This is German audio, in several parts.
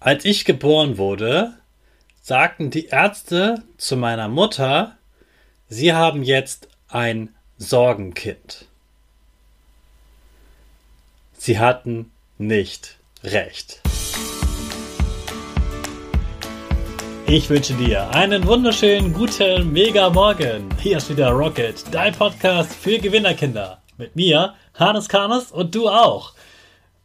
Als ich geboren wurde, sagten die Ärzte zu meiner Mutter, sie haben jetzt ein Sorgenkind. Sie hatten nicht recht. Ich wünsche dir einen wunderschönen guten Mega Morgen. Hier ist wieder Rocket, dein Podcast für Gewinnerkinder. Mit mir, Hannes Karnes und du auch.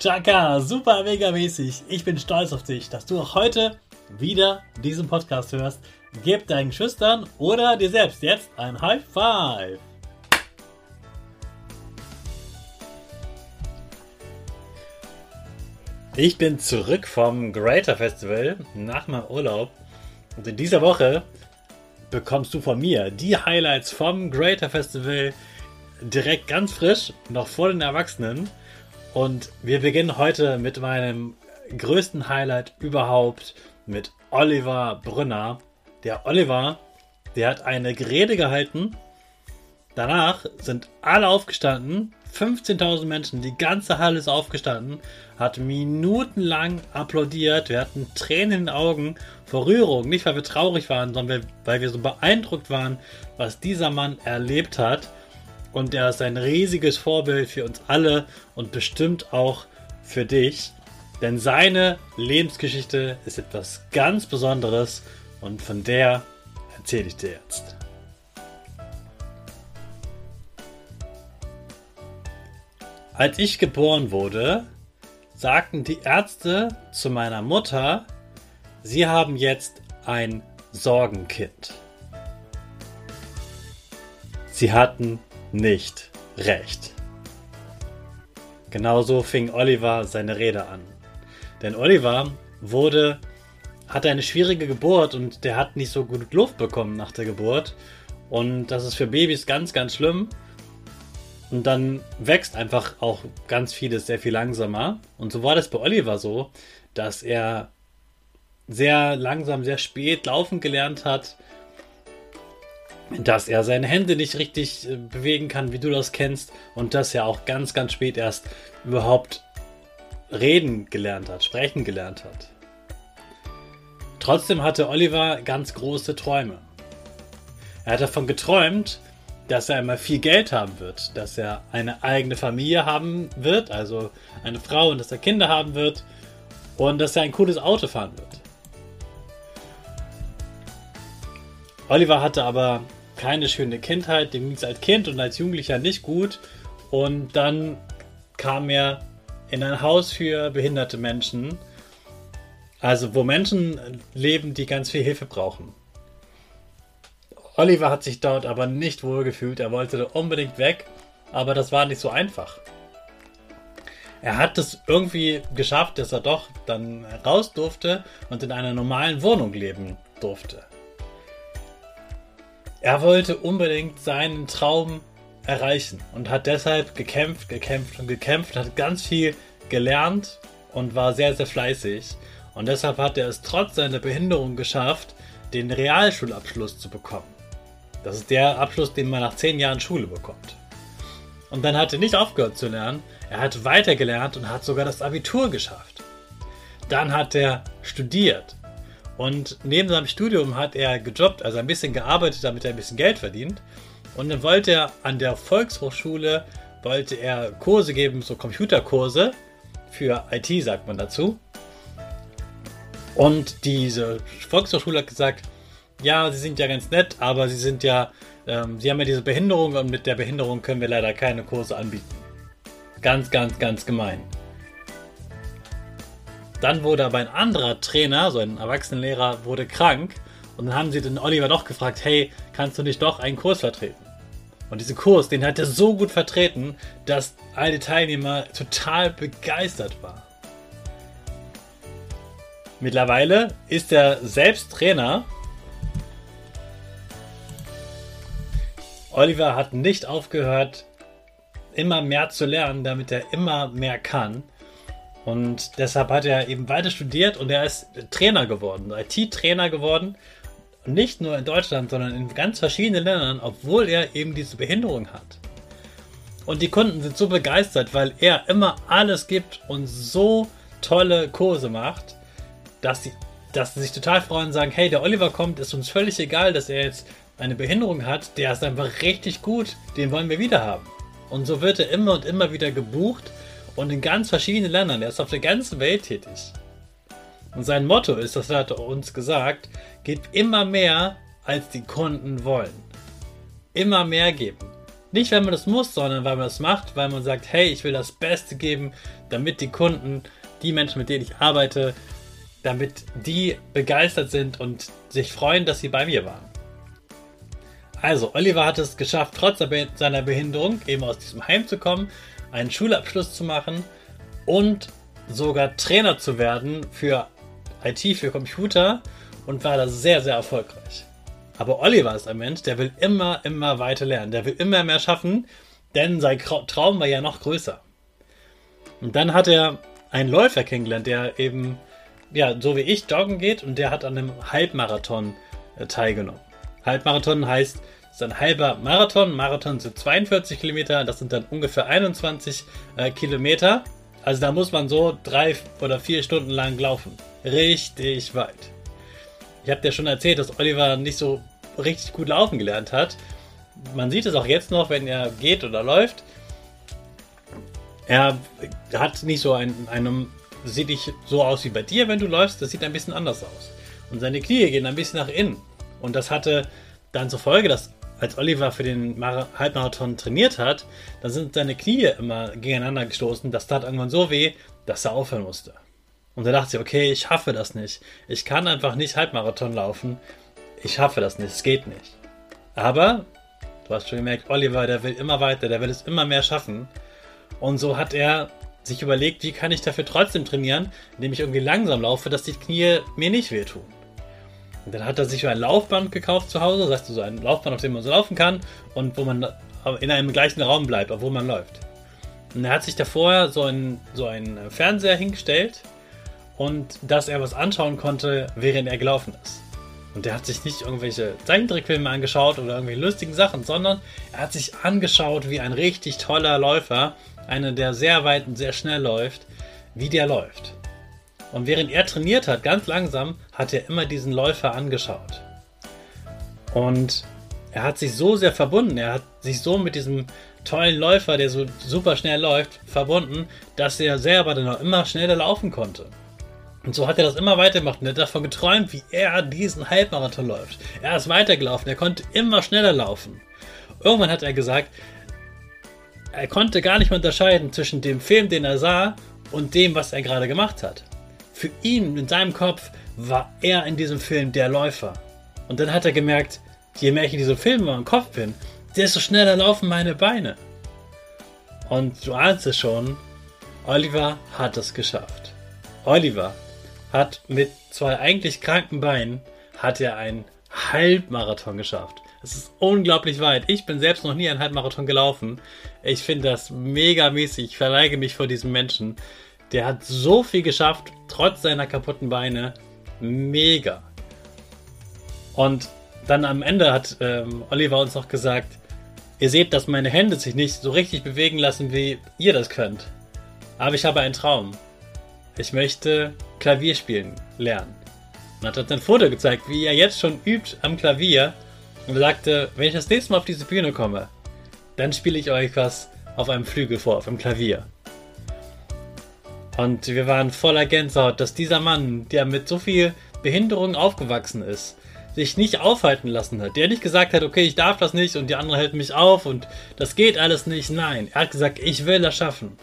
Chaka, super mega mäßig. Ich bin stolz auf dich, dass du auch heute wieder diesen Podcast hörst. Gib deinen Schüchtern oder dir selbst jetzt ein High Five. Ich bin zurück vom Greater Festival nach meinem Urlaub und in dieser Woche bekommst du von mir die Highlights vom Greater Festival direkt ganz frisch, noch vor den Erwachsenen. Und wir beginnen heute mit meinem größten Highlight überhaupt mit Oliver Brünner. Der Oliver, der hat eine Rede gehalten. Danach sind alle aufgestanden. 15.000 Menschen, die ganze Halle ist aufgestanden, hat minutenlang applaudiert. Wir hatten Tränen in den Augen vor Rührung. Nicht, weil wir traurig waren, sondern weil wir so beeindruckt waren, was dieser Mann erlebt hat. Und er ist ein riesiges Vorbild für uns alle und bestimmt auch für dich. Denn seine Lebensgeschichte ist etwas ganz Besonderes und von der erzähle ich dir jetzt. Als ich geboren wurde, sagten die Ärzte zu meiner Mutter, sie haben jetzt ein Sorgenkind. Sie hatten nicht recht. Genauso fing Oliver seine Rede an. Denn Oliver wurde, hatte eine schwierige Geburt und der hat nicht so gut Luft bekommen nach der Geburt. Und das ist für Babys ganz, ganz schlimm. Und dann wächst einfach auch ganz vieles sehr viel langsamer. Und so war das bei Oliver so, dass er sehr langsam, sehr spät laufen gelernt hat dass er seine Hände nicht richtig äh, bewegen kann, wie du das kennst, und dass er auch ganz, ganz spät erst überhaupt reden gelernt hat, sprechen gelernt hat. Trotzdem hatte Oliver ganz große Träume. Er hat davon geträumt, dass er einmal viel Geld haben wird, dass er eine eigene Familie haben wird, also eine Frau und dass er Kinder haben wird und dass er ein cooles Auto fahren wird. Oliver hatte aber keine schöne Kindheit, dem ging es als Kind und als Jugendlicher nicht gut. Und dann kam er in ein Haus für behinderte Menschen. Also wo Menschen leben, die ganz viel Hilfe brauchen. Oliver hat sich dort aber nicht wohl gefühlt. Er wollte unbedingt weg, aber das war nicht so einfach. Er hat es irgendwie geschafft, dass er doch dann raus durfte und in einer normalen Wohnung leben durfte. Er wollte unbedingt seinen Traum erreichen und hat deshalb gekämpft, gekämpft und gekämpft, hat ganz viel gelernt und war sehr, sehr fleißig. Und deshalb hat er es trotz seiner Behinderung geschafft, den Realschulabschluss zu bekommen. Das ist der Abschluss, den man nach zehn Jahren Schule bekommt. Und dann hat er nicht aufgehört zu lernen, er hat weitergelernt und hat sogar das Abitur geschafft. Dann hat er studiert. Und neben seinem Studium hat er gejobbt, also ein bisschen gearbeitet, damit er ein bisschen Geld verdient. Und dann wollte er an der Volkshochschule wollte er Kurse geben, so Computerkurse für IT sagt man dazu. Und diese Volkshochschule hat gesagt, ja, sie sind ja ganz nett, aber sie sind ja, ähm, sie haben ja diese Behinderung und mit der Behinderung können wir leider keine Kurse anbieten. Ganz, ganz, ganz gemein. Dann wurde aber ein anderer Trainer, so ein Erwachsenenlehrer, wurde krank und dann haben sie den Oliver doch gefragt, hey, kannst du nicht doch einen Kurs vertreten? Und diesen Kurs, den hat er so gut vertreten, dass alle Teilnehmer total begeistert waren. Mittlerweile ist er selbst Trainer. Oliver hat nicht aufgehört, immer mehr zu lernen, damit er immer mehr kann. Und deshalb hat er eben weiter studiert und er ist Trainer geworden, IT-Trainer geworden nicht nur in Deutschland, sondern in ganz verschiedenen Ländern, obwohl er eben diese Behinderung hat. Und die Kunden sind so begeistert, weil er immer alles gibt und so tolle Kurse macht, dass sie, dass sie sich total freuen und sagen, hey, der Oliver kommt, ist uns völlig egal, dass er jetzt eine Behinderung hat, der ist einfach richtig gut, den wollen wir wieder haben. Und so wird er immer und immer wieder gebucht und in ganz verschiedenen Ländern, er ist auf der ganzen Welt tätig. Und sein Motto ist, das hat er uns gesagt, gebt immer mehr, als die Kunden wollen. Immer mehr geben. Nicht, weil man das muss, sondern weil man das macht, weil man sagt, hey, ich will das Beste geben, damit die Kunden, die Menschen, mit denen ich arbeite, damit die begeistert sind und sich freuen, dass sie bei mir waren. Also, Oliver hat es geschafft, trotz seiner Behinderung eben aus diesem Heim zu kommen, einen Schulabschluss zu machen und sogar Trainer zu werden für IT für Computer und war da sehr, sehr erfolgreich. Aber Oliver ist ein Mensch, der will immer, immer weiter lernen. Der will immer mehr schaffen, denn sein Traum war ja noch größer. Und dann hat er einen Läufer kennengelernt, der eben, ja, so wie ich joggen geht und der hat an einem Halbmarathon äh, teilgenommen. Halbmarathon heißt, ist ein halber Marathon. Marathon sind 42 Kilometer, das sind dann ungefähr 21 äh, Kilometer. Also da muss man so drei oder vier Stunden lang laufen richtig weit. Ich habe dir schon erzählt, dass Oliver nicht so richtig gut laufen gelernt hat. Man sieht es auch jetzt noch, wenn er geht oder läuft. Er hat nicht so einen, einen sieht nicht so aus wie bei dir, wenn du läufst. Das sieht ein bisschen anders aus. Und seine Knie gehen ein bisschen nach innen. Und das hatte dann zur Folge, dass als Oliver für den Halbmarathon trainiert hat, dann sind seine Knie immer gegeneinander gestoßen. Das tat irgendwann so weh, dass er aufhören musste. Und er dachte, okay, ich schaffe das nicht. Ich kann einfach nicht Halbmarathon laufen. Ich schaffe das nicht. Es geht nicht. Aber, du hast schon gemerkt, Oliver, der will immer weiter, der will es immer mehr schaffen. Und so hat er sich überlegt, wie kann ich dafür trotzdem trainieren, indem ich irgendwie langsam laufe, dass die Knie mir nicht wehtun. Und dann hat er sich ein Laufband gekauft zu Hause, das heißt so ein Laufband, auf dem man so laufen kann und wo man in einem gleichen Raum bleibt, obwohl man läuft. Und er hat sich davor so einen, so einen Fernseher hingestellt und dass er was anschauen konnte, während er gelaufen ist. Und er hat sich nicht irgendwelche Zeichentrickfilme angeschaut oder irgendwelche lustigen Sachen, sondern er hat sich angeschaut, wie ein richtig toller Läufer, einer, der sehr weit und sehr schnell läuft, wie der läuft. Und während er trainiert hat, ganz langsam, hat er immer diesen Läufer angeschaut. Und er hat sich so sehr verbunden, er hat sich so mit diesem tollen Läufer, der so super schnell läuft, verbunden, dass er selber dann auch immer schneller laufen konnte. Und so hat er das immer weitergemacht und er hat davon geträumt, wie er diesen Halbmarathon läuft. Er ist weitergelaufen, er konnte immer schneller laufen. Irgendwann hat er gesagt, er konnte gar nicht mehr unterscheiden zwischen dem Film, den er sah und dem, was er gerade gemacht hat. Für ihn, in seinem Kopf, war er in diesem Film der Läufer. Und dann hat er gemerkt, je mehr ich in diesem Film im Kopf bin, desto schneller laufen meine Beine. Und du ahnst es schon, Oliver hat es geschafft. Oliver hat mit zwei eigentlich kranken Beinen hat er einen Halbmarathon geschafft. Es ist unglaublich weit. Ich bin selbst noch nie einen Halbmarathon gelaufen. Ich finde das mega mäßig. Ich verneige mich vor diesem Menschen. Der hat so viel geschafft, trotz seiner kaputten Beine. Mega. Und dann am Ende hat ähm, Oliver uns noch gesagt, ihr seht, dass meine Hände sich nicht so richtig bewegen lassen, wie ihr das könnt. Aber ich habe einen Traum. Ich möchte Klavier spielen lernen. Und hat uns ein Foto gezeigt, wie er jetzt schon übt am Klavier und sagte, wenn ich das nächste Mal auf diese Bühne komme, dann spiele ich euch was auf einem Flügel vor, auf einem Klavier. Und wir waren voller Gänsehaut, dass dieser Mann, der mit so viel Behinderung aufgewachsen ist, sich nicht aufhalten lassen hat. Der nicht gesagt hat, okay, ich darf das nicht und die anderen halten mich auf und das geht alles nicht. Nein, er hat gesagt, ich will das schaffen.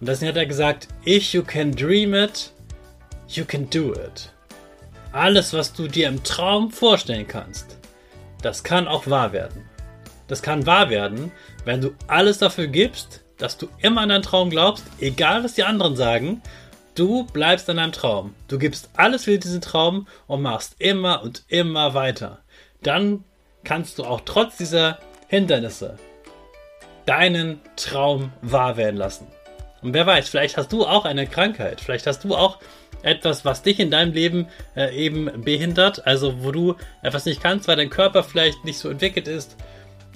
Und deswegen hat er gesagt, if you can dream it, you can do it. Alles, was du dir im Traum vorstellen kannst, das kann auch wahr werden. Das kann wahr werden, wenn du alles dafür gibst, dass du immer an deinen Traum glaubst, egal was die anderen sagen. Du bleibst an deinem Traum. Du gibst alles für diesen Traum und machst immer und immer weiter. Dann kannst du auch trotz dieser Hindernisse deinen Traum wahr werden lassen. Und wer weiß, vielleicht hast du auch eine Krankheit. Vielleicht hast du auch etwas, was dich in deinem Leben äh, eben behindert. Also wo du etwas nicht kannst, weil dein Körper vielleicht nicht so entwickelt ist.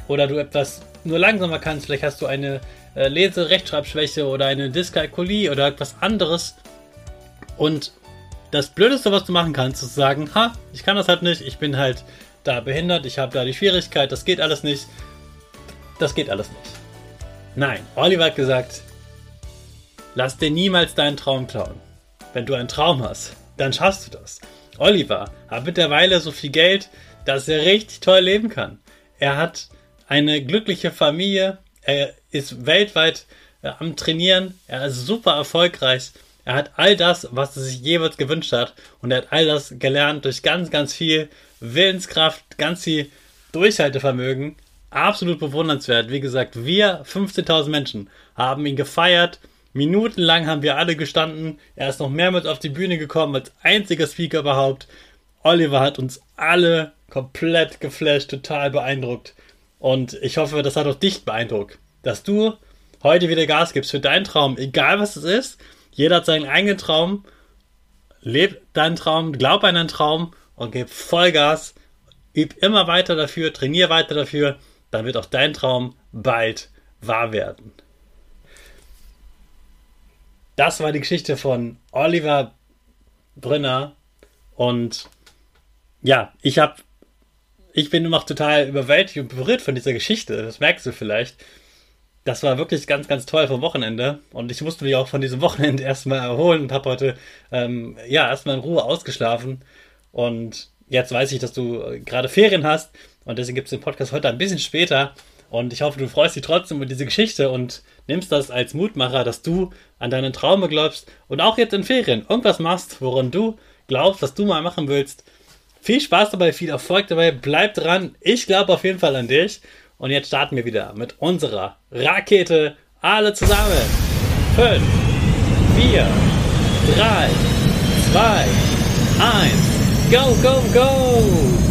Oder du etwas nur langsamer kannst. Vielleicht hast du eine äh, Lese-Rechtschreibschwäche oder eine Dyskalkulie oder etwas anderes. Und das Blödeste, was du machen kannst, ist sagen, ha, ich kann das halt nicht, ich bin halt da behindert, ich habe da die Schwierigkeit, das geht alles nicht. Das geht alles nicht. Nein, Oliver hat gesagt, lass dir niemals deinen Traum klauen. Wenn du einen Traum hast, dann schaffst du das. Oliver hat mittlerweile so viel Geld, dass er richtig toll leben kann. Er hat eine glückliche Familie, er ist weltweit äh, am Trainieren, er ist super erfolgreich. Er hat all das, was er sich jeweils gewünscht hat. Und er hat all das gelernt durch ganz, ganz viel Willenskraft, ganz viel Durchhaltevermögen. Absolut bewundernswert. Wie gesagt, wir 15.000 Menschen haben ihn gefeiert. Minutenlang haben wir alle gestanden. Er ist noch mehrmals auf die Bühne gekommen als einziger Speaker überhaupt. Oliver hat uns alle komplett geflasht, total beeindruckt. Und ich hoffe, das hat auch dich beeindruckt, dass du heute wieder Gas gibst für deinen Traum, egal was es ist. Jeder hat seinen eigenen Traum. Leb deinen Traum, glaub an deinen Traum und gib Vollgas. Üb immer weiter dafür, trainier weiter dafür. Dann wird auch dein Traum bald wahr werden. Das war die Geschichte von Oliver Brünner. Und ja, ich habe ich bin noch total überwältigt und berührt von dieser Geschichte. Das merkst du vielleicht das war wirklich ganz, ganz toll vom Wochenende. Und ich musste mich auch von diesem Wochenende erstmal erholen und habe heute ähm, ja erstmal in Ruhe ausgeschlafen. Und jetzt weiß ich, dass du äh, gerade Ferien hast. Und deswegen gibt es den Podcast heute ein bisschen später. Und ich hoffe, du freust dich trotzdem über diese Geschichte und nimmst das als Mutmacher, dass du an deinen Traume glaubst und auch jetzt in Ferien irgendwas machst, woran du glaubst, was du mal machen willst. Viel Spaß dabei, viel Erfolg dabei, bleib dran. Ich glaube auf jeden Fall an dich. Und jetzt starten wir wieder mit unserer Rakete. Alle zusammen. 5, 4, 3, 2, 1. Go, go, go!